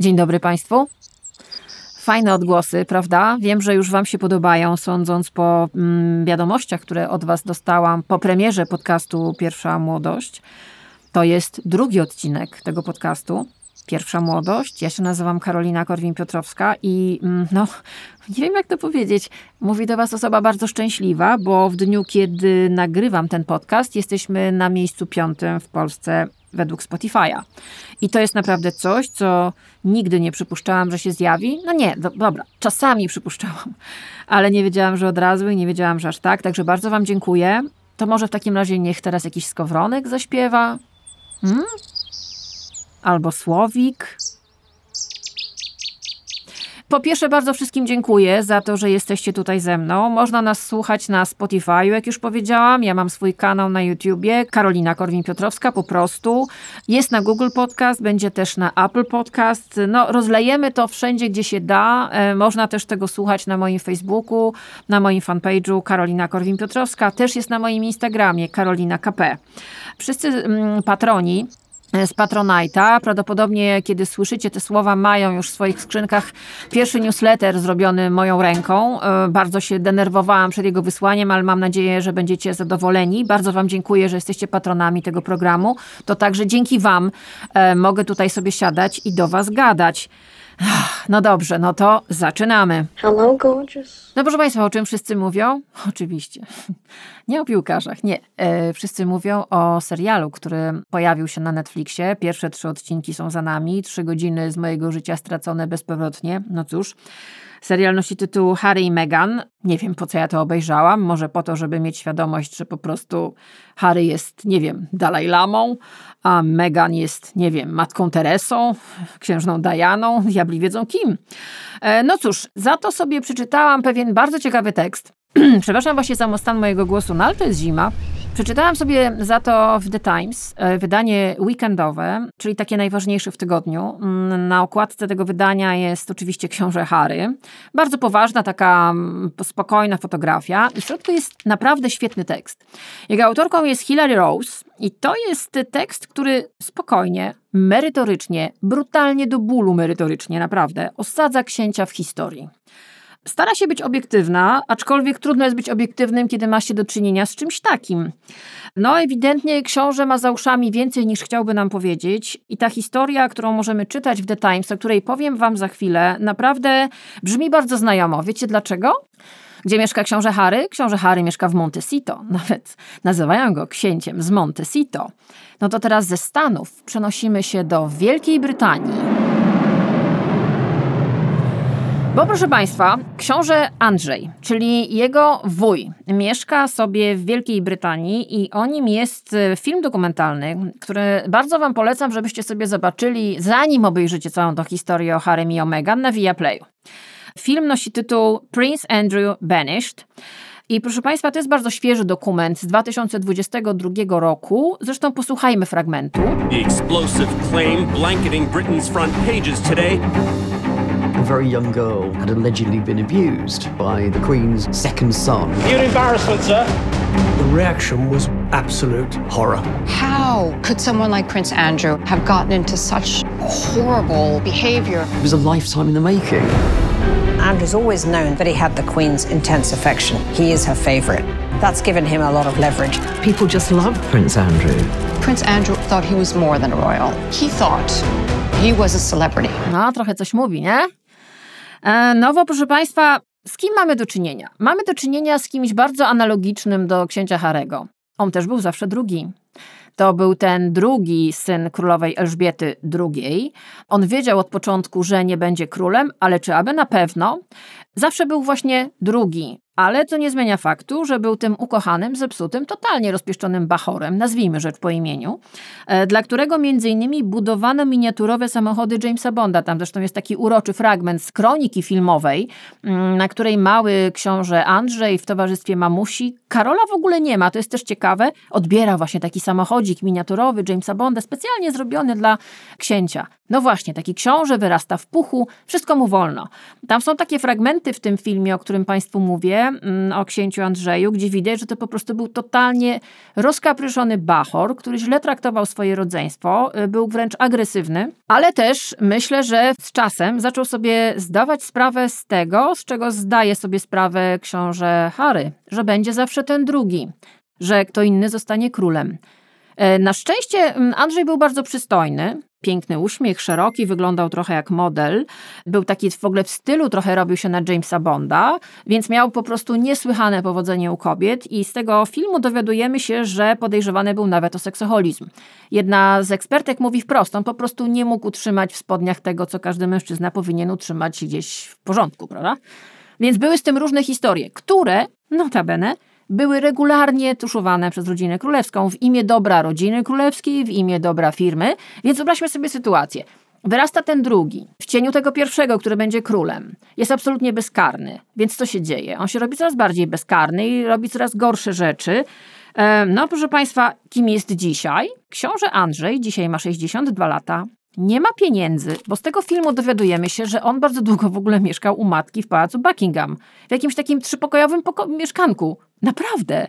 Dzień dobry Państwu. Fajne odgłosy, prawda? Wiem, że już Wam się podobają, sądząc po mm, wiadomościach, które od Was dostałam po premierze podcastu Pierwsza Młodość. To jest drugi odcinek tego podcastu. Pierwsza młodość. Ja się nazywam Karolina Korwin-Piotrowska i mm, no, nie wiem jak to powiedzieć. Mówi do Was osoba bardzo szczęśliwa, bo w dniu, kiedy nagrywam ten podcast, jesteśmy na miejscu piątym w Polsce według Spotify'a. I to jest naprawdę coś, co nigdy nie przypuszczałam, że się zjawi. No nie, do, dobra, czasami przypuszczałam, ale nie wiedziałam, że od razu i nie wiedziałam, że aż tak. Także bardzo Wam dziękuję. To może w takim razie niech teraz jakiś skowronek zaśpiewa. Hmm? Albo słowik. Po pierwsze, bardzo wszystkim dziękuję za to, że jesteście tutaj ze mną. Można nas słuchać na Spotify, jak już powiedziałam. Ja mam swój kanał na YouTubie, Karolina Korwin-Piotrowska po prostu. Jest na Google Podcast, będzie też na Apple Podcast. No, rozlejemy to wszędzie, gdzie się da. E, można też tego słuchać na moim Facebooku, na moim fanpage'u Karolina Korwin-Piotrowska. Też jest na moim Instagramie Karolina KP. Wszyscy mm, patroni z Patronite'a. Prawdopodobnie, kiedy słyszycie te słowa, mają już w swoich skrzynkach pierwszy newsletter zrobiony moją ręką. E, bardzo się denerwowałam przed jego wysłaniem, ale mam nadzieję, że będziecie zadowoleni. Bardzo Wam dziękuję, że jesteście patronami tego programu. To także dzięki Wam e, mogę tutaj sobie siadać i do Was gadać. No dobrze, no to zaczynamy. Hello, gorgeous. No proszę Państwa, o czym wszyscy mówią? Oczywiście. Nie o piłkarzach, nie. E, wszyscy mówią o serialu, który pojawił się na Netflixie. Pierwsze trzy odcinki są za nami. Trzy godziny z mojego życia stracone bezpowrotnie. No cóż. Serial nosi tytuł Harry i Meghan. Nie wiem, po co ja to obejrzałam. Może po to, żeby mieć świadomość, że po prostu Harry jest, nie wiem, Dalaj Lamą, a Meghan jest, nie wiem, Matką Teresą, księżną Dianą, diabli wiedzą kim. E, no cóż, za to sobie przeczytałam pewien bardzo ciekawy tekst. Przepraszam właśnie za stan mojego głosu, no ale to jest zima. Przeczytałam sobie za to w The Times e, wydanie weekendowe, czyli takie najważniejsze w tygodniu. Mm, na okładce tego wydania jest oczywiście książę Harry. Bardzo poważna, taka mm, spokojna fotografia i w środku jest naprawdę świetny tekst. Jego autorką jest Hilary Rose i to jest tekst, który spokojnie, merytorycznie, brutalnie do bólu merytorycznie, naprawdę, osadza księcia w historii. Stara się być obiektywna, aczkolwiek trudno jest być obiektywnym, kiedy ma się do czynienia z czymś takim. No, ewidentnie książę ma za uszami więcej niż chciałby nam powiedzieć, i ta historia, którą możemy czytać w The Times, o której powiem Wam za chwilę, naprawdę brzmi bardzo znajomo. Wiecie dlaczego? Gdzie mieszka książę Harry? Książę Harry mieszka w Montecito. Nawet nazywają go księciem z Montecito. No to teraz ze Stanów przenosimy się do Wielkiej Brytanii. Bo proszę Państwa, książę Andrzej, czyli jego wuj, mieszka sobie w Wielkiej Brytanii i o nim jest e, film dokumentalny, który bardzo Wam polecam, żebyście sobie zobaczyli, zanim obejrzycie całą tą historię o Harrym i o Meghan na Viaplayu. Film nosi tytuł Prince Andrew Banished. I proszę Państwa, to jest bardzo świeży dokument z 2022 roku. Zresztą posłuchajmy fragmentu. The explosive claim blanketing Britain's front pages today a very young girl had allegedly been abused by the Queen's second son. Your embarrassment, sir. The reaction was absolute horror. How could someone like Prince Andrew have gotten into such horrible behavior? It was a lifetime in the making. Andrew's always known that he had the Queen's intense affection. He is her favourite. That's given him a lot of leverage. People just loved Prince Andrew. Prince Andrew thought he was more than a royal. He thought he was a celebrity. No, trochę coś mówi, nie? E, nowo, proszę Państwa, z kim mamy do czynienia? Mamy do czynienia z kimś bardzo analogicznym do księcia Harego. On też był zawsze drugi. To był ten drugi syn królowej Elżbiety II. On wiedział od początku, że nie będzie królem, ale czy aby na pewno? Zawsze był właśnie drugi, ale to nie zmienia faktu, że był tym ukochanym, zepsutym, totalnie rozpieszczonym bachorem, nazwijmy rzecz po imieniu, e, dla którego między innymi budowano miniaturowe samochody Jamesa Bonda. Tam zresztą jest taki uroczy fragment z kroniki filmowej, mm, na której mały książę Andrzej w towarzystwie mamusi, Karola w ogóle nie ma, to jest też ciekawe, odbiera właśnie taki samochodzik miniaturowy Jamesa Bonda, specjalnie zrobiony dla księcia. No właśnie, taki książę wyrasta w puchu, wszystko mu wolno. Tam są takie fragmenty w tym filmie, o którym Państwu mówię, o księciu Andrzeju, gdzie widać, że to po prostu był totalnie rozkapryszony bachor, który źle traktował swoje rodzeństwo, y, był wręcz agresywny, ale też myślę, że z czasem zaczął sobie zdawać sprawę z tego, z czego zdaje sobie sprawę książę Harry, że będzie zawsze ten drugi, że kto inny zostanie królem. E, na szczęście mm, Andrzej był bardzo przystojny, piękny uśmiech, szeroki, wyglądał trochę jak model. Był taki w ogóle w stylu, trochę robił się na Jamesa Bonda, więc miał po prostu niesłychane powodzenie u kobiet i z tego filmu dowiadujemy się, że podejrzewany był nawet o seksoholizm. Jedna z ekspertek mówi wprost, on po prostu nie mógł utrzymać w spodniach tego, co każdy mężczyzna powinien utrzymać gdzieś w porządku, prawda? Więc były z tym różne historie, które, notabene, były regularnie tuszowane przez rodzinę królewską w imię dobra rodziny królewskiej, w imię dobra firmy. Więc wyobraźmy sobie sytuację. Wyrasta ten drugi, w cieniu tego pierwszego, który będzie królem. Jest absolutnie bezkarny. Więc co się dzieje? On się robi coraz bardziej bezkarny i robi coraz gorsze rzeczy. No, proszę Państwa, kim jest dzisiaj? Książę Andrzej dzisiaj ma 62 lata. Nie ma pieniędzy, bo z tego filmu dowiadujemy się, że on bardzo długo w ogóle mieszkał u matki w pałacu Buckingham. W jakimś takim trzypokojowym poko- mieszkanku. Naprawdę.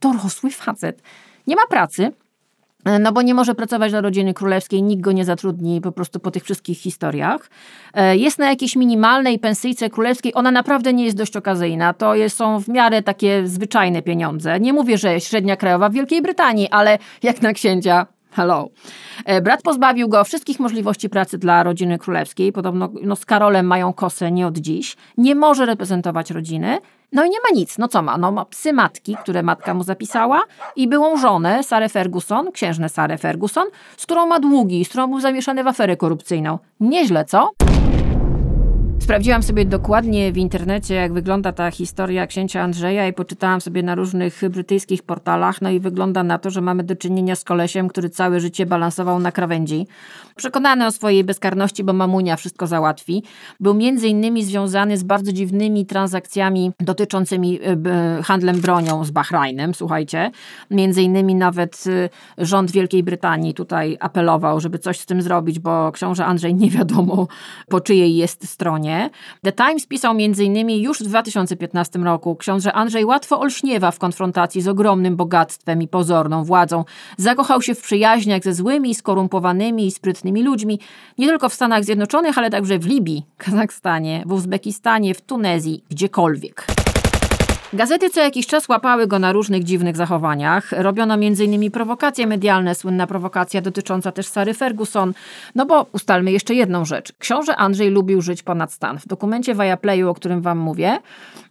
Dorosły facet. Nie ma pracy, e, no bo nie może pracować dla rodziny królewskiej, nikt go nie zatrudni po prostu po tych wszystkich historiach. E, jest na jakiejś minimalnej pensyjce królewskiej, ona naprawdę nie jest dość okazyjna, to jest, są w miarę takie zwyczajne pieniądze. Nie mówię, że średnia krajowa w Wielkiej Brytanii, ale jak na księcia Hello. E, brat pozbawił go wszystkich możliwości pracy dla rodziny królewskiej. Podobno no, z Karolem mają kosę nie od dziś. Nie może reprezentować rodziny. No i nie ma nic. No co ma? No ma psy matki, które matka mu zapisała i byłą żonę, Sarę Ferguson, księżnę Sarę Ferguson, z którą ma długi, z którą był zamieszany w aferę korupcyjną. Nieźle, co? Sprawdziłam sobie dokładnie w internecie, jak wygląda ta historia księcia Andrzeja i poczytałam sobie na różnych brytyjskich portalach. No i wygląda na to, że mamy do czynienia z kolesiem, który całe życie balansował na krawędzi. Przekonany o swojej bezkarności, bo mamunia wszystko załatwi. Był między innymi związany z bardzo dziwnymi transakcjami dotyczącymi e, handlem bronią z Bahrajnem, słuchajcie. Między innymi nawet e, rząd Wielkiej Brytanii tutaj apelował, żeby coś z tym zrobić, bo książę Andrzej nie wiadomo po czyjej jest stronie. The Times pisał m.in. już w 2015 roku, książę Andrzej łatwo olśniewa w konfrontacji z ogromnym bogactwem i pozorną władzą. Zakochał się w przyjaźniach ze złymi, skorumpowanymi i sprytnymi ludźmi, nie tylko w Stanach Zjednoczonych, ale także w Libii, Kazachstanie, w Uzbekistanie, w Tunezji, gdziekolwiek. Gazety co jakiś czas łapały go na różnych dziwnych zachowaniach. Robiono m.in. prowokacje medialne, słynna prowokacja dotycząca też Sary Ferguson. No bo ustalmy jeszcze jedną rzecz. Książę Andrzej lubił żyć ponad stan. W dokumencie Viaplayu, o którym wam mówię,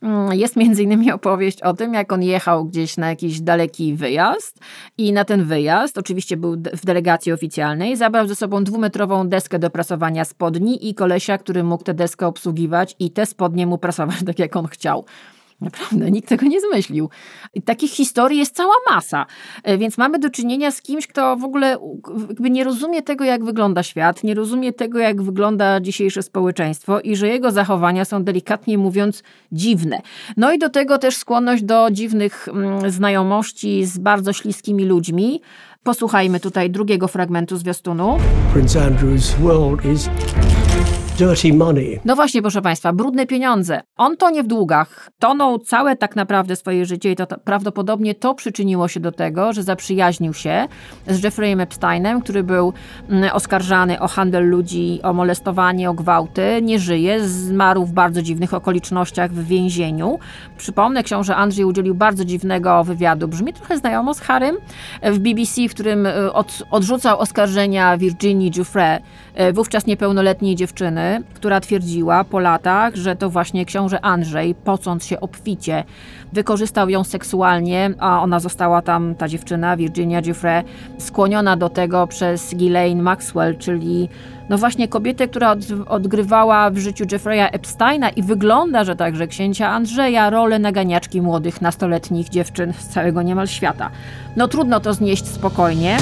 mm, jest m.in. opowieść o tym, jak on jechał gdzieś na jakiś daleki wyjazd i na ten wyjazd, oczywiście był w delegacji oficjalnej, zabrał ze sobą dwumetrową deskę do prasowania spodni i kolesia, który mógł tę deskę obsługiwać i te spodnie mu prasować tak, jak on chciał. Naprawdę, nikt tego nie zmyślił. I takich historii jest cała masa. E, więc mamy do czynienia z kimś, kto w ogóle jakby nie rozumie tego, jak wygląda świat, nie rozumie tego, jak wygląda dzisiejsze społeczeństwo i że jego zachowania są delikatnie mówiąc dziwne. No i do tego też skłonność do dziwnych mm, znajomości z bardzo śliskimi ludźmi. Posłuchajmy tutaj drugiego fragmentu zwiastunu. Prince Andrew's world is dirty money. No właśnie, proszę Państwa, brudne pieniądze. On tonie w długach. Tonął całe tak naprawdę swoje życie i to, to prawdopodobnie to przyczyniło się do tego, że zaprzyjaźnił się z Jeffreyem Epsteinem, który był mm, oskarżany o handel ludzi, o molestowanie, o gwałty. Nie żyje, zmarł w bardzo dziwnych okolicznościach w więzieniu. Przypomnę, książę Andrzej udzielił bardzo dziwnego wywiadu. Brzmi trochę znajomo z Harrym w BBC, w którym y, od, odrzucał oskarżenia Virginii Giuffre, wówczas niepełnoletniej dziewczyny, która twierdziła po latach, że to właśnie książę Andrzej, pocąc się obficie, wykorzystał ją seksualnie, a ona została tam, ta dziewczyna, Virginia Giuffre, skłoniona do tego przez Ghislaine Maxwell, czyli no właśnie kobietę, która od, odgrywała w życiu Jeffreya Epsteina i wygląda, że także księcia Andrzeja, rolę naganiaczki młodych, nastoletnich dziewczyn z całego niemal świata. No trudno to znieść spokojnie.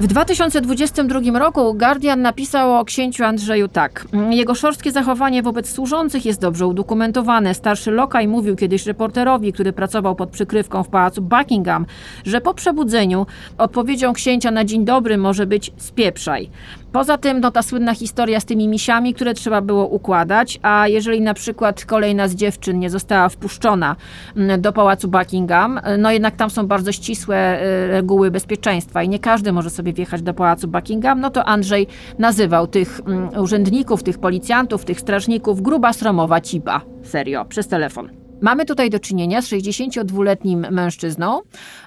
W 2022 roku Guardian napisał o księciu Andrzeju tak. Jego szorstkie zachowanie wobec służących jest dobrze udokumentowane. Starszy lokaj mówił kiedyś reporterowi, który pracował pod przykrywką w pałacu Buckingham, że po przebudzeniu odpowiedzią księcia na dzień dobry może być spieprzaj. Poza tym no, ta słynna historia z tymi misiami, które trzeba było układać, a jeżeli na przykład kolejna z dziewczyn nie została wpuszczona mm, do pałacu Buckingham, no jednak tam są bardzo ścisłe y, reguły bezpieczeństwa i nie każdy może sobie wjechać do pałacu Buckingham, no to Andrzej nazywał tych mm, urzędników, tych policjantów, tych strażników gruba sromowa cipa. Serio, przez telefon. Mamy tutaj do czynienia z 62-letnim mężczyzną,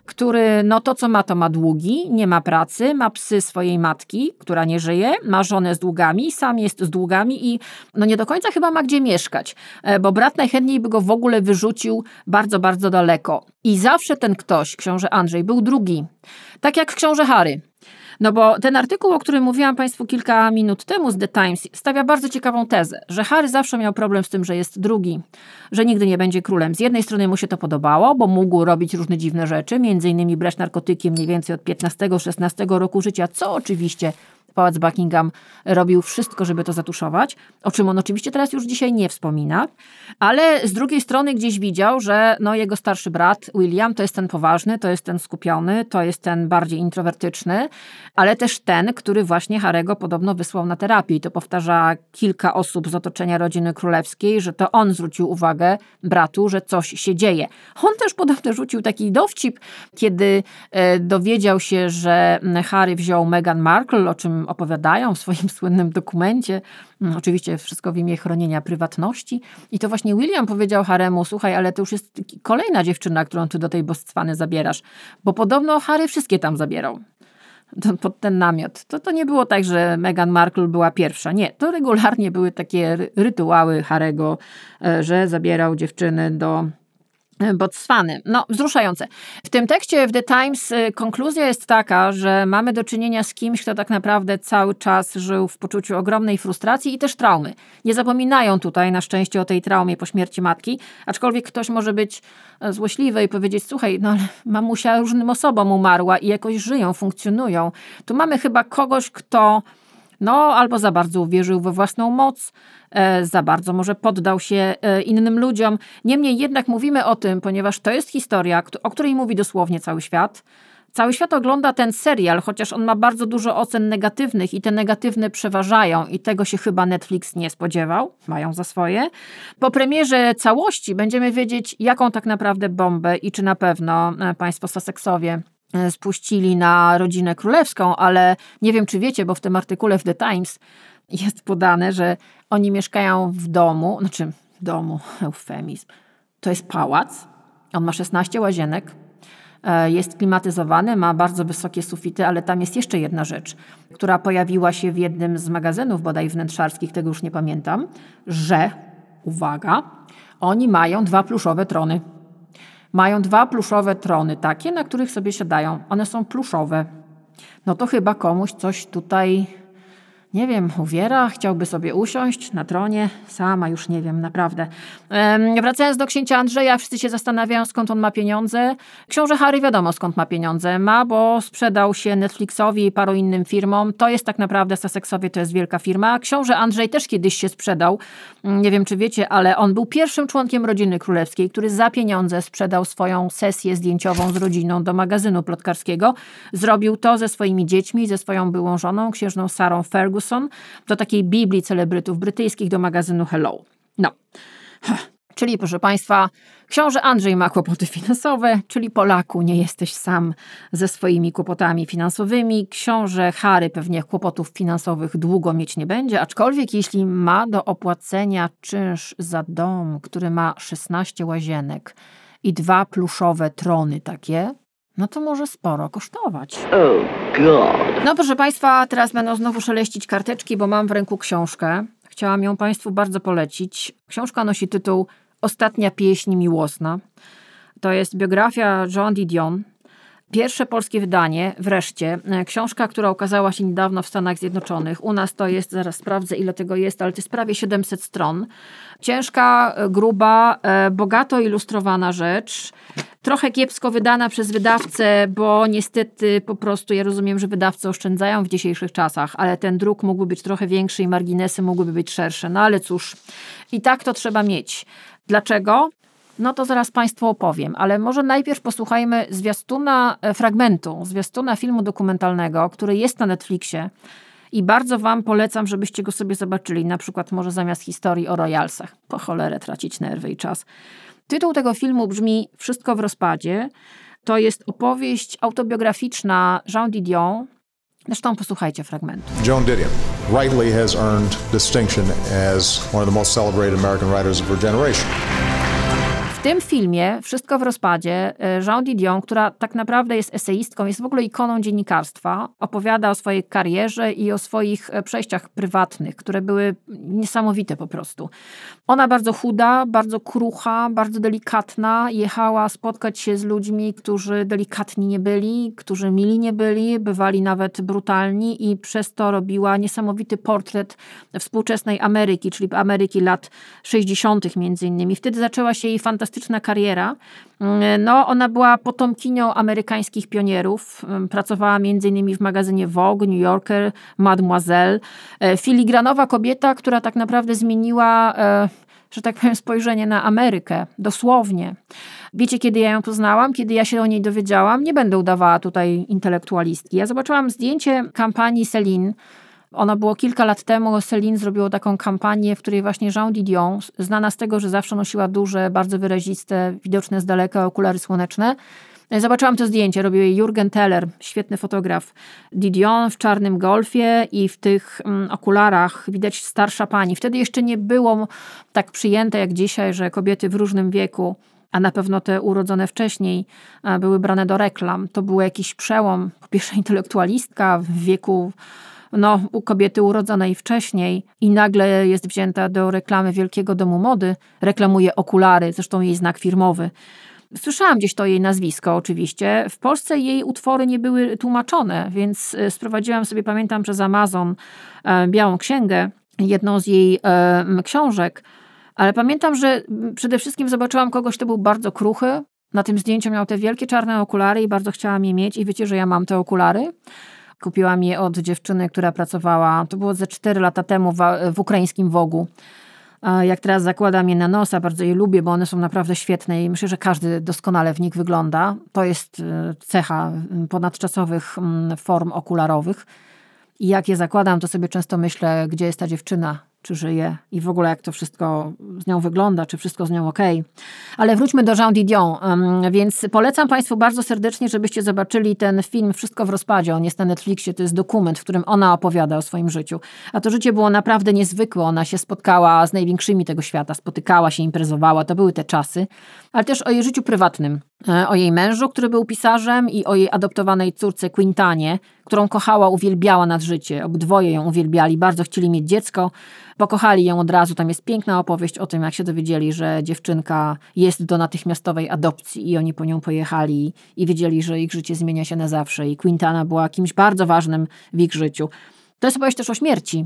który no to co ma, to ma długi, nie ma pracy, ma psy swojej matki, która nie żyje, ma żonę z długami, sam jest z długami i no nie do końca chyba ma gdzie mieszkać, e, bo brat najchętniej by go w ogóle wyrzucił bardzo, bardzo daleko. I zawsze ten ktoś, książę Andrzej, był drugi. Tak jak książę Harry. No bo ten artykuł, o którym mówiłam Państwu kilka minut temu z The Times, stawia bardzo ciekawą tezę, że Harry zawsze miał problem z tym, że jest drugi, że nigdy nie będzie królem. Z jednej strony mu się to podobało, bo mógł robić różne dziwne rzeczy, między innymi brać narkotyki mniej więcej od 15-16 roku życia, co oczywiście Pałac Buckingham robił wszystko, żeby to zatuszować, o czym on oczywiście teraz już dzisiaj nie wspomina, ale z drugiej strony gdzieś widział, że no, jego starszy brat William to jest ten poważny, to jest ten skupiony, to jest ten bardziej introwertyczny, ale też ten, który właśnie Harego podobno wysłał na terapię i to powtarza kilka osób z otoczenia rodziny królewskiej, że to on zwrócił uwagę bratu, że coś się dzieje. On też podobno rzucił taki dowcip, kiedy e, dowiedział się, że Harry wziął Meghan Markle, o czym opowiadają w swoim słynnym dokumencie. Mm, oczywiście wszystko w imię chronienia prywatności. I to właśnie William powiedział Haremu, słuchaj, ale to już jest kolejna dziewczyna, którą ty do tej bostwany zabierasz. Bo podobno Harry wszystkie tam zabierał pod ten namiot. To, to nie było tak, że Meghan Markle była pierwsza. Nie, to regularnie były takie rytuały Harego, e, że zabierał dziewczyny do Botswany. No, wzruszające. W tym tekście w The Times y, konkluzja jest taka, że mamy do czynienia z kimś, kto tak naprawdę cały czas żył w poczuciu ogromnej frustracji i też traumy. Nie zapominają tutaj na szczęście o tej traumie po śmierci matki, aczkolwiek ktoś może być e, złośliwy i powiedzieć, słuchaj, no ale mamusia różnym osobom umarła i jakoś żyją, funkcjonują. Tu mamy chyba kogoś, kto no albo za bardzo uwierzył we własną moc, e, za bardzo może poddał się e, innym ludziom. Niemniej jednak mówimy o tym, ponieważ to jest historia, o której mówi dosłownie cały świat. Cały świat ogląda ten serial, chociaż on ma bardzo dużo ocen negatywnych i te negatywne przeważają i tego się chyba Netflix nie spodziewał, mają za swoje. Po premierze całości będziemy wiedzieć, jaką tak naprawdę bombę i czy na pewno e, państwo Sussexowie E, spuścili na rodzinę królewską, ale nie wiem, czy wiecie, bo w tym artykule w The Times jest podane, że oni mieszkają w domu, znaczy w domu, eufemizm. To jest pałac, on ma 16 łazienek, e, jest klimatyzowany, ma bardzo wysokie sufity, ale tam jest jeszcze jedna rzecz, która pojawiła się w jednym z magazynów bodaj wnętrzarskich, tego już nie pamiętam, że, uwaga, oni mają dwa pluszowe trony. Mają dwa pluszowe trony, takie, na których sobie siadają. One są pluszowe. No to chyba komuś coś tutaj nie wiem, uwiera, chciałby sobie usiąść na tronie, sama już nie wiem, naprawdę. Ehm, wracając do księcia Andrzeja, wszyscy się zastanawiają, skąd on ma pieniądze. Książę Harry wiadomo, skąd ma pieniądze. Ma, bo sprzedał się Netflixowi i paru innym firmom. To jest tak naprawdę, Sussexowie to jest wielka firma. Książę Andrzej też kiedyś się sprzedał. Mm, nie wiem, czy wiecie, ale on był pierwszym członkiem rodziny królewskiej, który za pieniądze sprzedał swoją sesję zdjęciową z rodziną do magazynu plotkarskiego. Zrobił to ze swoimi dziećmi, ze swoją byłą żoną, księżną Sarą Ferguson, Ferguson do takiej Biblii celebrytów brytyjskich do magazynu Hello. No. Czyli proszę Państwa, książę Andrzej ma kłopoty finansowe, czyli Polaku nie jesteś sam ze swoimi kłopotami finansowymi. Książę Harry pewnie kłopotów finansowych długo mieć nie będzie, aczkolwiek jeśli ma do opłacenia czynsz za dom, który ma 16 łazienek i dwa pluszowe trony takie, no to może sporo kosztować. Oh God. No proszę Państwa, teraz będą znowu szeleścić karteczki, bo mam w ręku książkę. Chciałam ją Państwu bardzo polecić. Książka nosi tytuł Ostatnia pieśń miłosna. To jest biografia Joan Didion. Pierwsze polskie wydanie, wreszcie, e, książka, która ukazała się niedawno w Stanach Zjednoczonych. U nas to jest, zaraz sprawdzę ile tego jest, ale to jest prawie 700 stron. Ciężka, e, gruba, e, bogato ilustrowana rzecz. Trochę kiepsko wydana przez wydawcę, bo niestety po prostu ja rozumiem, że wydawcy oszczędzają w dzisiejszych czasach, ale ten druk mógłby być trochę większy i marginesy mogłyby być szersze. No ale cóż, i tak to trzeba mieć. Dlaczego? No to zaraz Państwu opowiem, ale może najpierw posłuchajmy zwiastuna e, fragmentu, zwiastuna filmu dokumentalnego, który jest na Netflixie i bardzo Wam polecam, żebyście go sobie zobaczyli, na przykład może zamiast historii o Royalsach. Po cholerę tracić nerwy i czas. Tytuł tego filmu brzmi Wszystko w rozpadzie. To jest opowieść autobiograficzna Jean Didion. Zresztą posłuchajcie fragmentu. Joan Didion rightly has earned distinction as one of the most celebrated American writers of her generation. W tym filmie Wszystko w rozpadzie e, Jean Didion, która tak naprawdę jest eseistką, jest w ogóle ikoną dziennikarstwa, opowiada o swojej karierze i o swoich e, przejściach prywatnych, które były niesamowite po prostu. Ona bardzo chuda, bardzo krucha, bardzo delikatna, jechała spotkać się z ludźmi, którzy delikatni nie byli, którzy mili nie byli, bywali nawet brutalni i przez to robiła niesamowity portret współczesnej Ameryki, czyli Ameryki lat 60. między innymi. Wtedy zaczęła się jej fantastyczna fantastyczna kariera. Mm, no, ona była potomkinią amerykańskich pionierów. Mm, pracowała m.in. w magazynie Vogue, New Yorker, Mademoiselle. E, filigranowa kobieta, która tak naprawdę zmieniła, e, że tak powiem, spojrzenie na Amerykę. Dosłownie. Wiecie, kiedy ja ją poznałam? Kiedy ja się o niej dowiedziałam? Nie będę udawała tutaj intelektualistki. Ja zobaczyłam zdjęcie kampanii Celine ono było kilka lat temu. Celine zrobiło taką kampanię, w której właśnie Jean Didion, znana z tego, że zawsze nosiła duże, bardzo wyraziste, widoczne z daleka okulary słoneczne, Zobaczyłam to zdjęcie, robił je Jurgen Teller, świetny fotograf. Didion w czarnym golfie i w tych mm, okularach widać starsza pani. Wtedy jeszcze nie było tak przyjęte jak dzisiaj, że kobiety w różnym wieku, a na pewno te urodzone wcześniej, były brane do reklam. To był jakiś przełom. Po pierwsze intelektualistka w wieku no, u kobiety urodzonej wcześniej i nagle jest wzięta do reklamy Wielkiego Domu Mody, reklamuje okulary, zresztą jej znak firmowy. Słyszałam gdzieś to jej nazwisko, oczywiście. W Polsce jej utwory nie były tłumaczone, więc e, sprowadziłam sobie, pamiętam, przez Amazon e, Białą Księgę, jedną z jej e, książek. Ale pamiętam, że przede wszystkim zobaczyłam kogoś, kto był bardzo kruchy. Na tym zdjęciu miał te wielkie czarne okulary i bardzo chciałam je mieć. I wiecie, że ja mam te okulary. Kupiłam je od dziewczyny, która pracowała, to było ze 4 lata temu w, w ukraińskim Wogu. Jak teraz zakładam je na nosa, bardzo je lubię, bo one są naprawdę świetne i myślę, że każdy doskonale w nich wygląda. To jest e, cecha ponadczasowych form okularowych. I jak je zakładam, to sobie często myślę, gdzie jest ta dziewczyna, czy żyje i w ogóle jak to wszystko z nią wygląda, czy wszystko z nią ok. Ale wróćmy do Jean Didion, więc polecam Państwu bardzo serdecznie, żebyście zobaczyli ten film Wszystko w rozpadzie. On jest na Netflixie, to jest dokument, w którym ona opowiada o swoim życiu. A to życie było naprawdę niezwykłe. Ona się spotkała z największymi tego świata, spotykała się, imprezowała. To były te czasy. Ale też o jej życiu prywatnym. E, o jej mężu, który był pisarzem i o jej adoptowanej córce Quintanie, którą kochała, uwielbiała nad życie. Obdwoje ją uwielbiali, bardzo chcieli mieć dziecko. Pokochali ją od razu. Tam jest piękna opowieść o tym, jak się dowiedzieli, że dziewczynka jest do natychmiastowej adopcji i oni po nią pojechali i wiedzieli, że ich życie zmienia się na zawsze. I Quintana była kimś bardzo ważnym w ich życiu. To jest opowieść też o śmierci.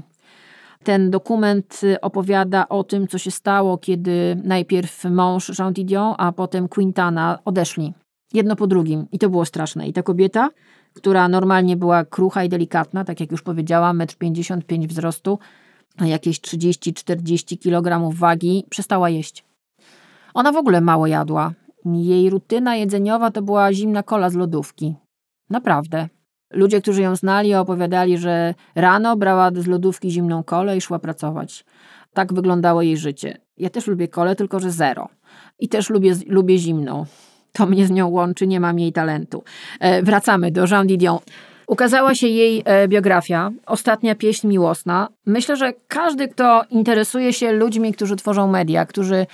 Ten dokument opowiada o tym, co się stało, kiedy najpierw mąż Jean Didion, a potem Quintana odeszli. Jedno po drugim. I to było straszne. I ta kobieta, która normalnie była krucha i delikatna, tak jak już powiedziałam, 1,55 m wzrostu, jakieś 30-40 kg wagi, przestała jeść. Ona w ogóle mało jadła. Jej rutyna jedzeniowa to była zimna kola z lodówki. Naprawdę. Ludzie, którzy ją znali, opowiadali, że rano brała z lodówki zimną kolę i szła pracować. Tak wyglądało jej życie. Ja też lubię kolę, tylko że zero. I też lubię, lubię zimną. To mnie z nią łączy, nie mam jej talentu. E, wracamy do Jean Didion. Ukazała się jej e, biografia, Ostatnia pieśń miłosna. Myślę, że każdy, kto interesuje się ludźmi, którzy tworzą media, którzy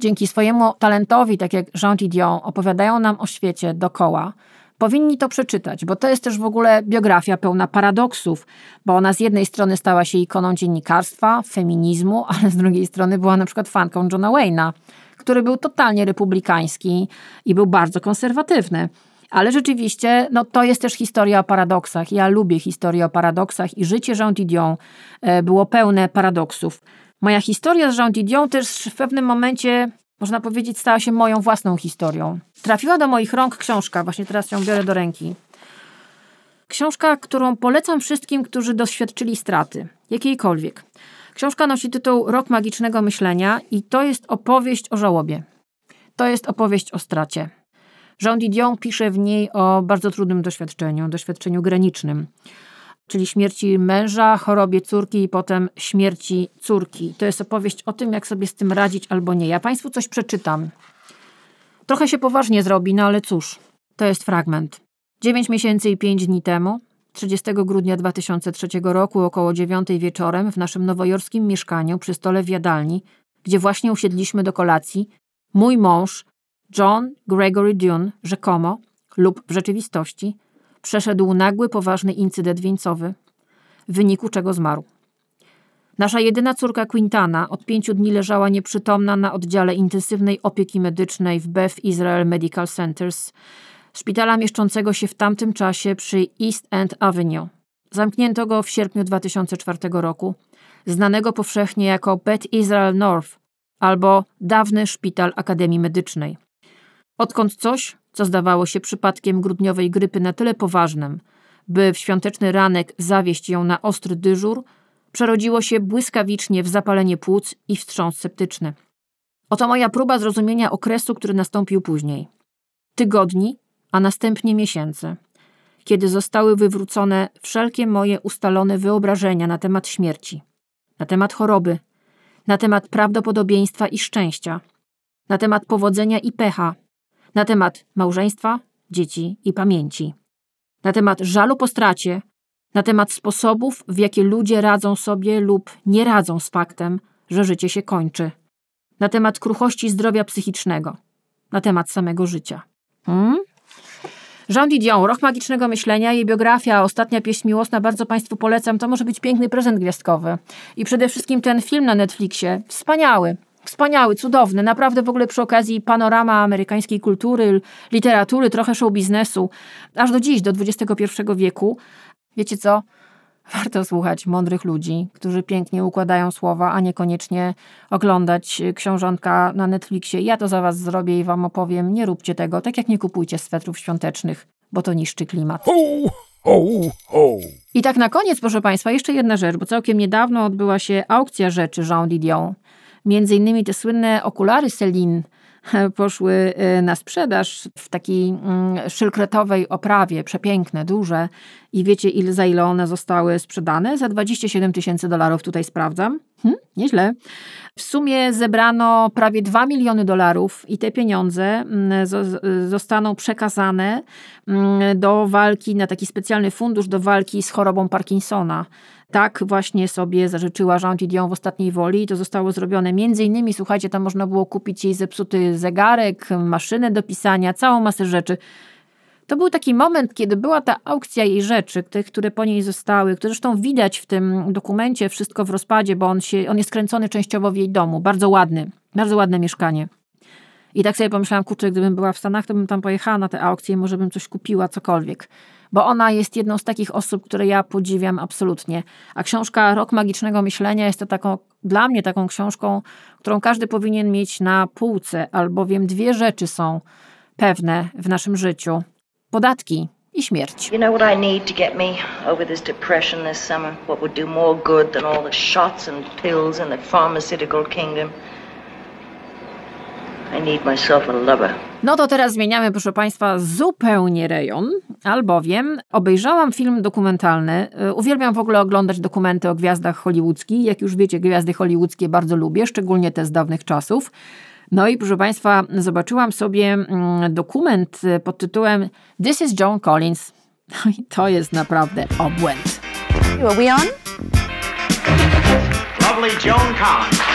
dzięki swojemu talentowi, tak jak Jean Didion, opowiadają nam o świecie dokoła, powinni to przeczytać, bo to jest też w ogóle biografia pełna paradoksów, bo ona z jednej strony stała się ikoną dziennikarstwa, feminizmu, ale z drugiej strony była na przykład fanką Johna Wayne'a, który był totalnie republikański i był bardzo konserwatywny. Ale rzeczywiście, no to jest też historia o paradoksach. Ja lubię historię o paradoksach i życie Jean Didion e, było pełne paradoksów. Moja historia z Jean Didion też w pewnym momencie, można powiedzieć, stała się moją własną historią. Trafiła do moich rąk książka, właśnie teraz ją biorę do ręki. Książka, którą polecam wszystkim, którzy doświadczyli straty, jakiejkolwiek. Książka nosi tytuł Rok magicznego myślenia i to jest opowieść o żałobie. To jest opowieść o stracie. Jean Didion pisze w niej o bardzo trudnym doświadczeniu, doświadczeniu granicznym, czyli śmierci męża, chorobie córki i potem śmierci córki. To jest opowieść o tym, jak sobie z tym radzić albo nie. Ja Państwu coś przeczytam. Trochę się poważnie zrobi, no ale cóż, to jest fragment. Dziewięć miesięcy i pięć dni temu, 30 grudnia 2003 roku, około dziewiątej wieczorem, w naszym nowojorskim mieszkaniu przy stole w jadalni, gdzie właśnie usiedliśmy do kolacji, mój mąż, John Gregory Dune, rzekomo lub w rzeczywistości, przeszedł nagły, poważny incydent wieńcowy, w wyniku czego zmarł. Nasza jedyna córka Quintana od pięciu dni leżała nieprzytomna na oddziale intensywnej opieki medycznej w Beth Israel Medical Centers, szpitala mieszczącego się w tamtym czasie przy East End Avenue. Zamknięto go w sierpniu 2004 roku, znanego powszechnie jako Beth Israel North albo dawny szpital Akademii Medycznej. Odkąd coś, co zdawało się przypadkiem grudniowej grypy na tyle poważnym, by w świąteczny ranek zawieść ją na ostry dyżur, przerodziło się błyskawicznie w zapalenie płuc i wstrząs septyczny. Oto moja próba zrozumienia okresu, który nastąpił później. Tygodni, a następnie miesięcy, kiedy zostały wywrócone wszelkie moje ustalone wyobrażenia na temat śmierci, na temat choroby, na temat prawdopodobieństwa i szczęścia, na temat powodzenia i pecha, na temat małżeństwa, dzieci i pamięci, na temat żalu po stracie, na temat sposobów, w jakie ludzie radzą sobie lub nie radzą z faktem, że życie się kończy, na temat kruchości zdrowia psychicznego, na temat samego życia. Hmm? Jean Didion, Rok Magicznego Myślenia, jej biografia, ostatnia pieśń miłosna, bardzo Państwu polecam. To może być piękny prezent gwiazdkowy. I przede wszystkim ten film na Netflixie, wspaniały. Wspaniały, cudowny, naprawdę w ogóle przy okazji panorama amerykańskiej kultury, literatury, trochę show biznesu, aż do dziś, do XXI wieku. Wiecie co? Warto słuchać mądrych ludzi, którzy pięknie układają słowa, a niekoniecznie oglądać książątka na Netflixie. Ja to za was zrobię i wam opowiem. Nie róbcie tego, tak jak nie kupujcie swetrów świątecznych, bo to niszczy klimat. Ho, ho, ho. I tak na koniec, proszę Państwa, jeszcze jedna rzecz, bo całkiem niedawno odbyła się aukcja rzeczy Jean Didion. Między innymi te słynne okulary Celine poszły y, na sprzedaż w takiej mm, szylkretowej oprawie, przepiękne, duże. I wiecie, ile, za ile one zostały sprzedane? Za 27 tysięcy dolarów, tutaj sprawdzam. Hm, nieźle. W sumie zebrano prawie 2 miliony dolarów i te pieniądze mm, zostaną przekazane mm, do walki, na taki specjalny fundusz do walki z chorobą Parkinsona. Tak właśnie sobie zażyczyła Jean Didion w ostatniej woli i to zostało zrobione między innymi, słuchajcie, tam można było kupić jej zepsuty zegarek, maszynę do pisania, całą masę rzeczy. To był taki moment, kiedy była ta aukcja jej rzeczy, tych, które po niej zostały, które zresztą widać w tym dokumencie, wszystko w rozpadzie, bo on, się, on jest kręcony częściowo w jej domu. Bardzo ładny, bardzo ładne mieszkanie. I tak sobie pomyślałam, kurczę, gdybym była w Stanach, to bym tam pojechała na tę aukcję i może bym coś kupiła, cokolwiek bo ona jest jedną z takich osób, które ja podziwiam absolutnie. A książka Rok Magicznego Myślenia jest to taką, dla mnie taką książką, którą każdy powinien mieć na półce, albowiem dwie rzeczy są pewne w naszym życiu. Podatki i śmierć. You know what I need to get me over this depression this summer? What would do more good than all the shots and pills in the pharmaceutical kingdom? I need myself a lover. No to teraz zmieniamy, proszę Państwa, zupełnie rejon, albowiem obejrzałam film dokumentalny. Y, uwielbiam w ogóle oglądać dokumenty o gwiazdach hollywoodzkich. Jak już wiecie, gwiazdy hollywoodzkie bardzo lubię, szczególnie te z dawnych czasów. No i proszę Państwa, zobaczyłam sobie mm, dokument pod tytułem This is Joan Collins. No i to jest naprawdę obłęd. Are we on? Lovely Joan Collins.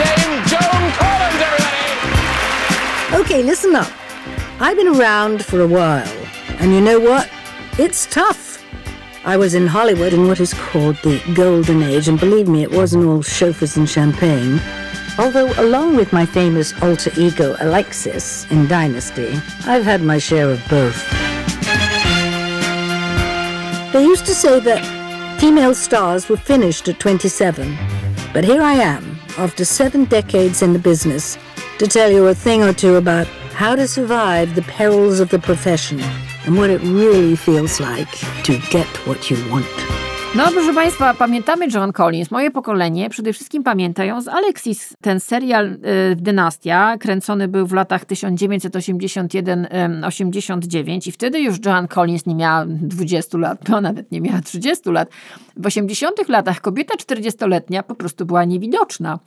Dame Joan Collins, everybody! Okay, listen up. I've been around for a while, and you know what? It's tough. I was in Hollywood in what is called the Golden Age, and believe me, it wasn't all chauffeurs and champagne. Although, along with my famous alter ego Alexis in Dynasty, I've had my share of both. They used to say that female stars were finished at 27, but here I am, after seven decades in the business, to tell you a thing or two about how to survive the perils of the profession and what it really feels like to get what you want. No, proszę Państwa, pamiętamy John Collins. Moje pokolenie przede wszystkim pamiętają z Alexis. Ten serial y, Dynastia kręcony był w latach 1981-89 i wtedy już Joan Collins nie miała 20 lat, no nawet nie miała 30 lat. W 80 latach kobieta 40-letnia po prostu była niewidoczna.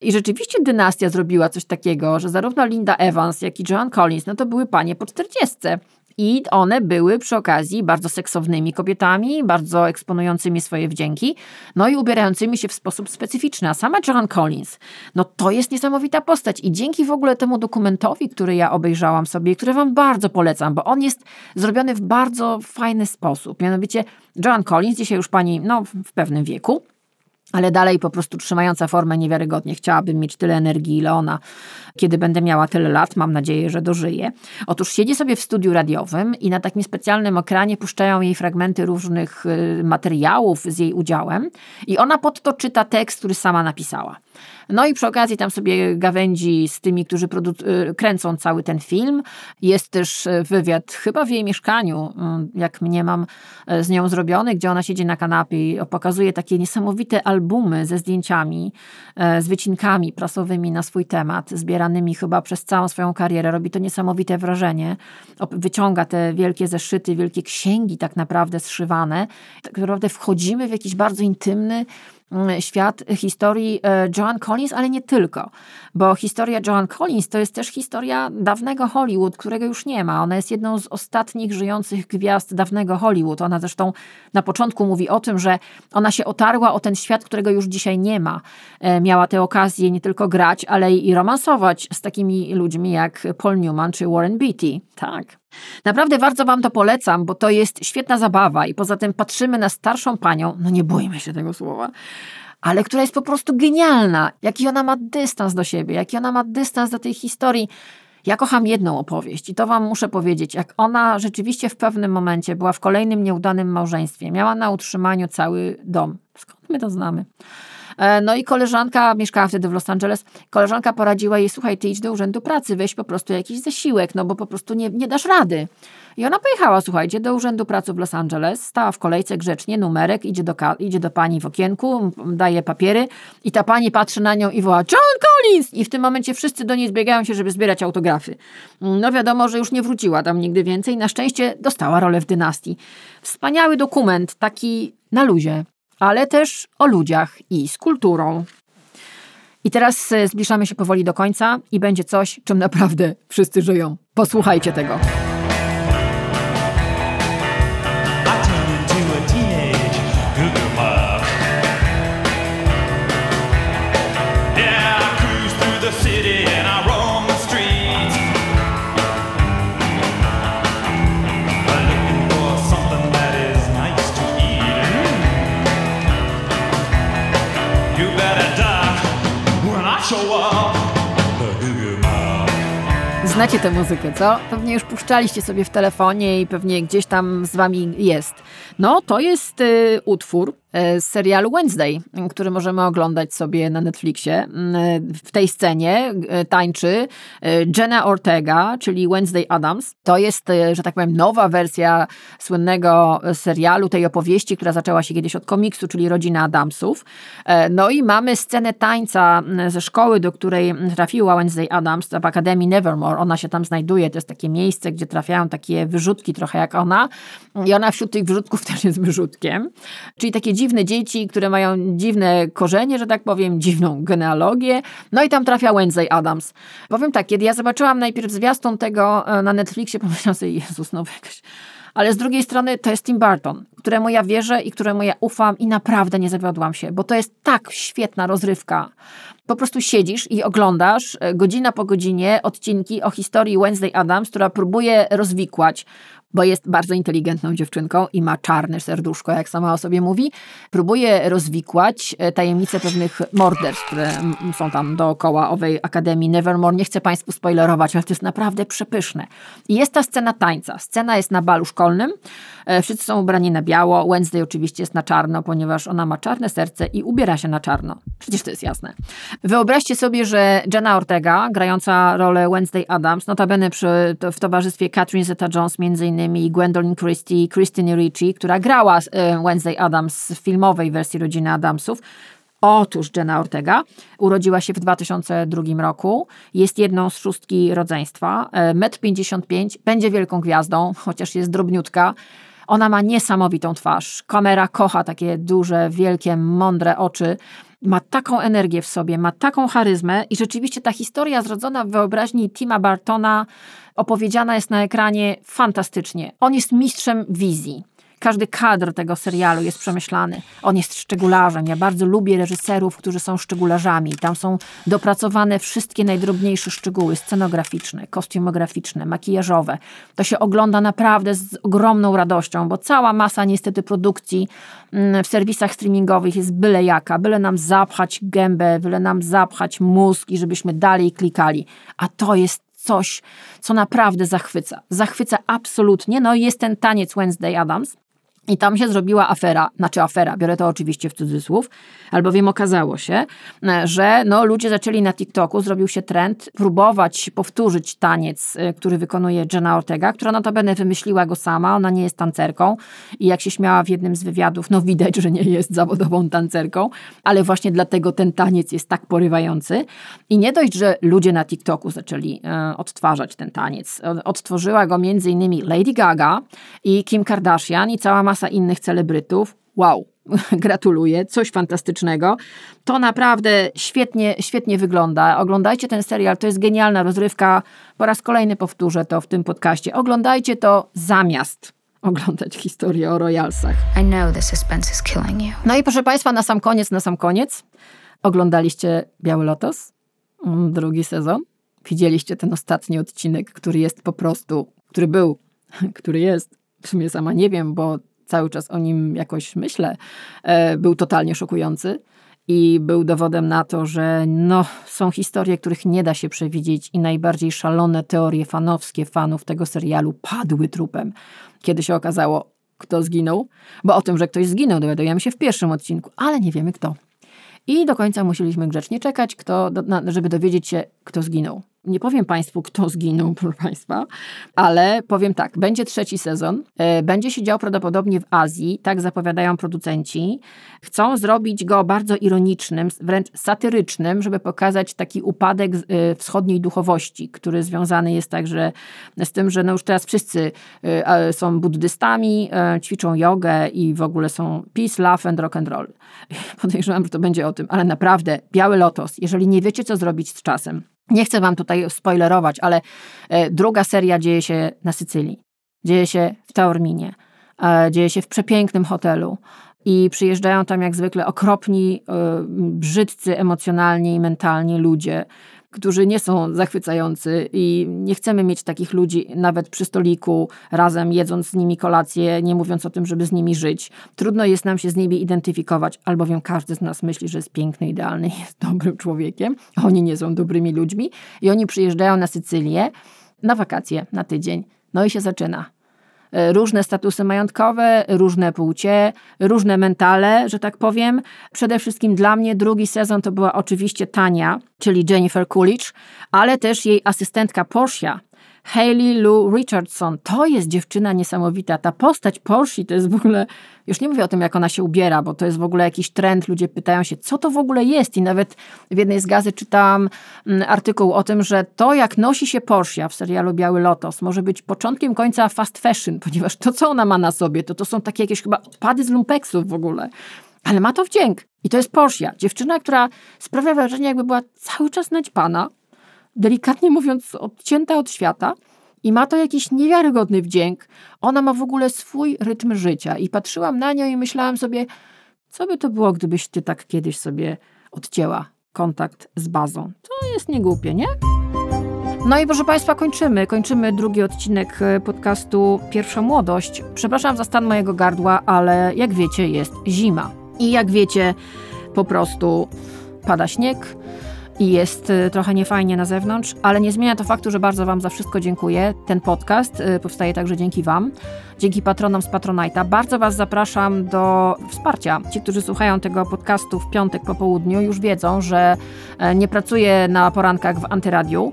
I rzeczywiście Dynastia zrobiła coś takiego, że zarówno Linda Evans, jak i Joan Collins, no to były panie po 40. I one były przy okazji bardzo seksownymi kobietami, bardzo eksponującymi swoje wdzięki, no i ubierającymi się w sposób specyficzny. A sama Joan Collins, no to jest niesamowita postać. I dzięki w ogóle temu dokumentowi, który ja obejrzałam sobie, który wam bardzo polecam, bo on jest zrobiony w bardzo fajny sposób. Mianowicie Joan Collins, dzisiaj już pani no, w pewnym wieku, ale dalej po prostu trzymająca formę niewiarygodnie. Chciałabym mieć tyle energii, ile ona, kiedy będę miała tyle lat. Mam nadzieję, że dożyję. Otóż siedzi sobie w studiu radiowym i na takim specjalnym ekranie puszczają jej fragmenty różnych y, materiałów z jej udziałem i ona pod to czyta tekst, który sama napisała. No i przy okazji tam sobie gawędzi z tymi, którzy y, kręcą cały ten film. Jest też y, wywiad chyba w jej mieszkaniu, jak mnie mam z nią zrobiony, gdzie ona siedzi na kanapie i pokazuje takie niesamowite albumy ze zdjęciami, z wycinkami prasowymi na swój temat, zbieranymi chyba przez całą swoją karierę. Robi to niesamowite wrażenie. Wyciąga te wielkie zeszyty, wielkie księgi tak naprawdę zszywane. Tak naprawdę wchodzimy w jakiś bardzo intymny, świat historii e, Joan Collins, ale nie tylko, bo historia Joan Collins to jest też historia dawnego Hollywood, którego już nie ma. Ona jest jedną z ostatnich żyjących gwiazd dawnego Hollywood. Ona zresztą na początku mówi o tym, że ona się otarła o ten świat, którego już dzisiaj nie ma. E, miała tę okazję nie tylko grać, ale i romansować z takimi ludźmi jak Paul Newman czy Warren Beatty. Tak. Naprawdę bardzo Wam to polecam, bo to jest świetna zabawa i poza tym patrzymy na starszą panią, no nie bójmy się tego słowa, ale która jest po prostu genialna. Jaki ona ma dystans do siebie, jaki ona ma dystans do tej historii. Ja kocham jedną opowieść i to Wam muszę powiedzieć, jak ona rzeczywiście w pewnym momencie była w kolejnym nieudanym małżeństwie, miała na utrzymaniu cały dom. Skąd my to znamy? E, no i koleżanka, mieszkała wtedy w Los Angeles, koleżanka poradziła jej, słuchaj, ty idź do urzędu pracy, weź po prostu jakiś zasiłek, no bo po prostu nie, nie dasz rady. I ona pojechała, słuchajcie, do urzędu pracy w Los Angeles, stała w kolejce grzecznie, numerek, idzie do, idzie do pani w okienku, daje papiery i ta pani patrzy na nią i woła John Collins! I w tym momencie wszyscy do niej zbiegają się, żeby zbierać autografy. No wiadomo, że już nie wróciła tam nigdy więcej. Na szczęście dostała rolę w dynastii. Wspaniały dokument, taki na luzie ale też o ludziach i z kulturą. I teraz e, zbliżamy się powoli do końca i będzie coś, czym naprawdę wszyscy żyją. Posłuchajcie tego. Znacie tę muzykę, co? Pewnie już puszczaliście sobie w telefonie i pewnie gdzieś tam z wami jest. No, to jest y, utwór z serialu Wednesday, który możemy oglądać sobie na Netflixie. Mm, w tej scenie e, tańczy e, Jenna Ortega, czyli Wednesday Adams. To jest, że tak powiem, nowa wersja słynnego serialu, tej opowieści, która zaczęła się kiedyś od komiksu, czyli Rodzina Adamsów. No i mamy scenę tańca ze szkoły, do której trafiła Wednesday Adams, w Akademii Nevermore. Ona się tam znajduje, to jest takie miejsce, gdzie trafiają takie wyrzutki, trochę jak ona. I ona wśród tych wyrzutków też jest wyrzutkiem. Czyli takie dziwne dzieci, które mają dziwne korzenie, że tak powiem, dziwną genealogię. No i tam trafia Wednesday Adams. Powiem tak, kiedy ja zobaczyłam najpierw zwiastun tego e, na Netflixie, pomyślałam sobie, Jezus, no jakaś ale z drugiej strony to jest Tim Burton. któremu ja wierzę i któremu ja ufam i naprawdę nie zawiodłam się, bo to jest tak świetna rozrywka. Po prostu siedzisz i oglądasz e, godzina po godzinie odcinki o historii Wednesday Adams, która próbuje rozwikłać bo jest bardzo inteligentną dziewczynką i ma czarne serduszko, jak sama o sobie mówi, próbuje rozwikłać e, tajemnice pewnych morderstw, które są tam dookoła owej Akademii Nevermore. Nie chcę Państwu spoilerować, ale to jest naprawdę przepyszne. I jest ta scena tańca. Scena jest na balu szkolnym. E, wszyscy są ubrani na biało. Wednesday oczywiście jest na czarno, ponieważ ona ma czarne serce i ubiera się na czarno. Przecież to jest jasne. Wyobraźcie sobie, że Jenna Ortega, grająca rolę Wednesday Adams, notabene przy, w towarzystwie Catherine Zeta-Jones między innymi innymi Gwendolyn Christie, Christine Ricci, która grała e, Wednesday Adams w filmowej wersji Rodziny Adamsów. Otóż Jenna Ortega urodziła się w 2002 roku, jest jedną z szóstki rodzeństwa, 1,55 m, będzie wielką gwiazdą, chociaż jest drobniutka. Ona ma niesamowitą twarz. Kamera kocha takie duże, wielkie, mądre oczy. Ma taką energię w sobie, ma taką charyzmę i rzeczywiście ta historia zrodzona w wyobraźni Tima Bartona opowiedziana jest na ekranie fantastycznie. On jest mistrzem wizji. Każdy kadr tego serialu jest przemyślany. On jest szczegularzem. Ja bardzo lubię reżyserów, którzy są szczegularzami. Tam są dopracowane wszystkie najdrobniejsze szczegóły scenograficzne, kostiumograficzne, makijażowe. To się ogląda naprawdę z ogromną radością, bo cała masa niestety produkcji mm, w serwisach streamingowych jest byle jaka, byle nam zapchać gębę, byle nam zapchać mózg i żebyśmy dalej klikali. A to jest coś, co naprawdę zachwyca. Zachwyca absolutnie. No i jest ten taniec Wednesday Adams, i tam się zrobiła afera, znaczy afera, biorę to oczywiście w cudzysłów, albowiem okazało się, że no, ludzie zaczęli na TikToku, zrobił się trend, próbować powtórzyć taniec, y, który wykonuje Jenna Ortega, która notabene wymyśliła go sama, ona nie jest tancerką i jak się śmiała w jednym z wywiadów, no widać, że nie jest zawodową tancerką, ale właśnie dlatego ten taniec jest tak porywający. I nie dość, że ludzie na TikToku zaczęli e, odtwarzać ten taniec. Odtworzyła go między innymi Lady Gaga i Kim Kardashian i cała masa innych celebrytów. Wow, gratuluję, coś fantastycznego. To naprawdę świetnie, świetnie wygląda. Oglądajcie ten serial, to jest genialna rozrywka. Po raz kolejny powtórzę to w tym podcaście. Oglądajcie to zamiast oglądać historię o Royalsach. I know the suspense is killing you. No i proszę Państwa, na sam koniec, na sam koniec, oglądaliście Biały Lotos, mm, drugi sezon. Widzieliście ten ostatni odcinek, który jest po prostu, który był, który jest, w sumie sama nie wiem, bo cały czas o nim jakoś myślę, e, był totalnie szokujący i był dowodem na to, że no, są historie, których nie da się przewidzieć i najbardziej szalone teorie fanowskie fanów tego serialu padły trupem. Kiedy się okazało, kto zginął, bo o tym, że ktoś zginął, dowiadujemy się w pierwszym odcinku, ale nie wiemy kto. I do końca musieliśmy grzecznie czekać, kto, żeby dowiedzieć się, kto zginął. Nie powiem Państwu, kto zginął, proszę Państwa, ale powiem tak, będzie trzeci sezon, e, będzie się dział prawdopodobnie w Azji, tak zapowiadają producenci. Chcą zrobić go bardzo ironicznym, wręcz satyrycznym, żeby pokazać taki upadek e, wschodniej duchowości, który związany jest także z tym, że no już teraz wszyscy e, są buddystami, ćwiczą jogę i w ogóle są peace, love and rock and roll. Podejrzewam, że to będzie o tym, ale naprawdę, Biały Lotos, jeżeli nie wiecie, co zrobić z czasem, nie chcę wam tutaj spoilerować, ale e, druga seria dzieje się na Sycylii. Dzieje się w Taorminie. Dzieje się w przepięknym hotelu. I przyjeżdżają tam jak zwykle okropni, e, brzydcy emocjonalnie i mentalnie ludzie, którzy nie są zachwycający i nie chcemy mieć takich ludzi nawet przy stoliku, razem jedząc z nimi kolację, nie mówiąc o tym, żeby z nimi żyć. Trudno jest nam się z nimi identyfikować, albowiem każdy z nas myśli, że jest piękny, idealny, jest dobrym człowiekiem. Oni nie są dobrymi ludźmi i oni przyjeżdżają na Sycylię na wakacje, na tydzień. No i się zaczyna. E, różne statusy majątkowe, różne płcie, różne mentale, że tak powiem. Przede wszystkim dla mnie drugi sezon to była oczywiście Tania, czyli Jennifer Coolidge, ale też jej asystentka Portia, Hayley Lou Richardson. To jest dziewczyna niesamowita. Ta postać Porsche to jest w ogóle, już nie mówię o tym, jak ona się ubiera, bo to jest w ogóle jakiś trend. Ludzie pytają się, co to w ogóle jest. I nawet w jednej z gazet czytałam mm, artykuł o tym, że to, jak nosi się Porsche w serialu Biały Lotos, może być początkiem końca fast fashion, ponieważ to, co ona ma na sobie, to to są takie jakieś chyba odpady z lumpeksów w ogóle. Ale ma to wdzięk. I to jest Porsche. Dziewczyna, która sprawia wrażenie, jakby była cały czas naćpana, delikatnie mówiąc, odcięta od świata I ma to jakiś niewiarygodny wdzięk. Ona ma w ogóle swój rytm życia. I patrzyłam na nią i myślałam sobie, co by to było, gdybyś ty tak kiedyś sobie odcięła kontakt z bazą. To jest niegłupie, nie? No i proszę Państwa, kończymy. Kończymy drugi odcinek e, podcastu Pierwsza Młodość. Przepraszam za stan mojego gardła, ale jak wiecie, jest zima. I jak wiecie, po prostu pada śnieg i jest e, trochę niefajnie na zewnątrz, ale nie zmienia to faktu, że bardzo Wam za wszystko dziękuję. Ten podcast e, powstaje także dzięki Wam, dzięki patronom z Patronite'a. Bardzo Was zapraszam do wsparcia. Ci, którzy słuchają tego podcastu w piątek po południu, już wiedzą, że e, nie pracuję na porankach w antyradiu.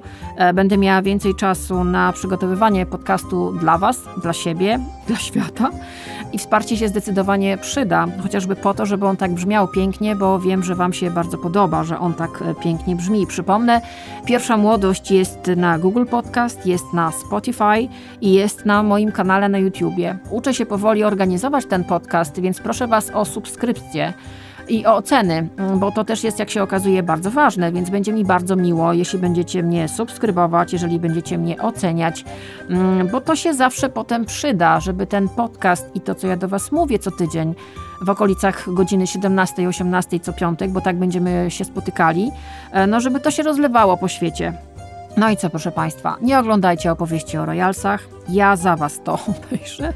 Będę miała więcej czasu na przygotowywanie podcastu dla Was, dla siebie, dla świata i wsparcie się zdecydowanie przyda, chociażby po to, żeby on tak brzmiał pięknie, bo wiem, że Wam się bardzo podoba, że on tak pięknie brzmi. Przypomnę, Pierwsza Młodość jest na Google Podcast, jest na Spotify i jest na moim kanale na YouTubie. Uczę się powoli organizować ten podcast, więc proszę Was o subskrypcję i o oceny, bo to też jest, jak się okazuje, bardzo ważne, więc będzie mi bardzo miło, jeśli będziecie mnie subskrybować, jeżeli będziecie mnie oceniać, mm, bo to się zawsze potem przyda, żeby ten podcast i to, co ja do Was mówię co tydzień, w okolicach godziny 17-18 co piątek, bo tak będziemy się spotykali, e, no żeby to się rozlewało po świecie. No i co, proszę Państwa, nie oglądajcie opowieści o royalsach, ja za Was to obejrzę.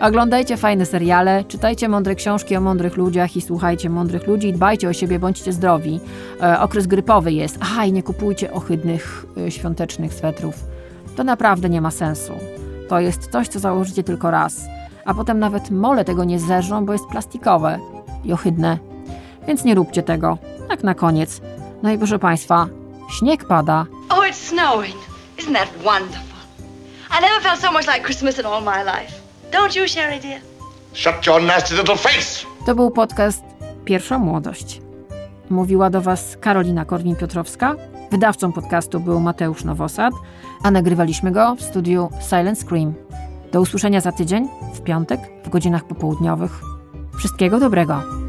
Oglądajcie fajne seriale, czytajcie mądre książki o mądrych ludziach i słuchajcie mądrych ludzi. Dbajcie o siebie, bądźcie zdrowi. E, okres grypowy jest. Aha, i nie kupujcie ohydnych e, świątecznych swetrów. To naprawdę nie ma sensu. To jest coś, co założycie tylko raz. A potem nawet mole tego nie zerzą, bo jest plastikowe i ohydne. Więc nie róbcie tego. Tak na koniec. No i proszę Państwa, śnieg pada. Oh, it's snowing. Isn't that wonderful? I never felt so much like Christmas in all my life. Don't you, Sherry dear? Shut your nasty little face! To był podcast Pierwsza Młodość. Mówiła do Was Karolina Korwin-Piotrowska. Wydawcą podcastu był Mateusz Nowosad, a nagrywaliśmy go w studiu Silent Scream. Do usłyszenia za tydzień, w piątek, w godzinach popołudniowych. Wszystkiego dobrego.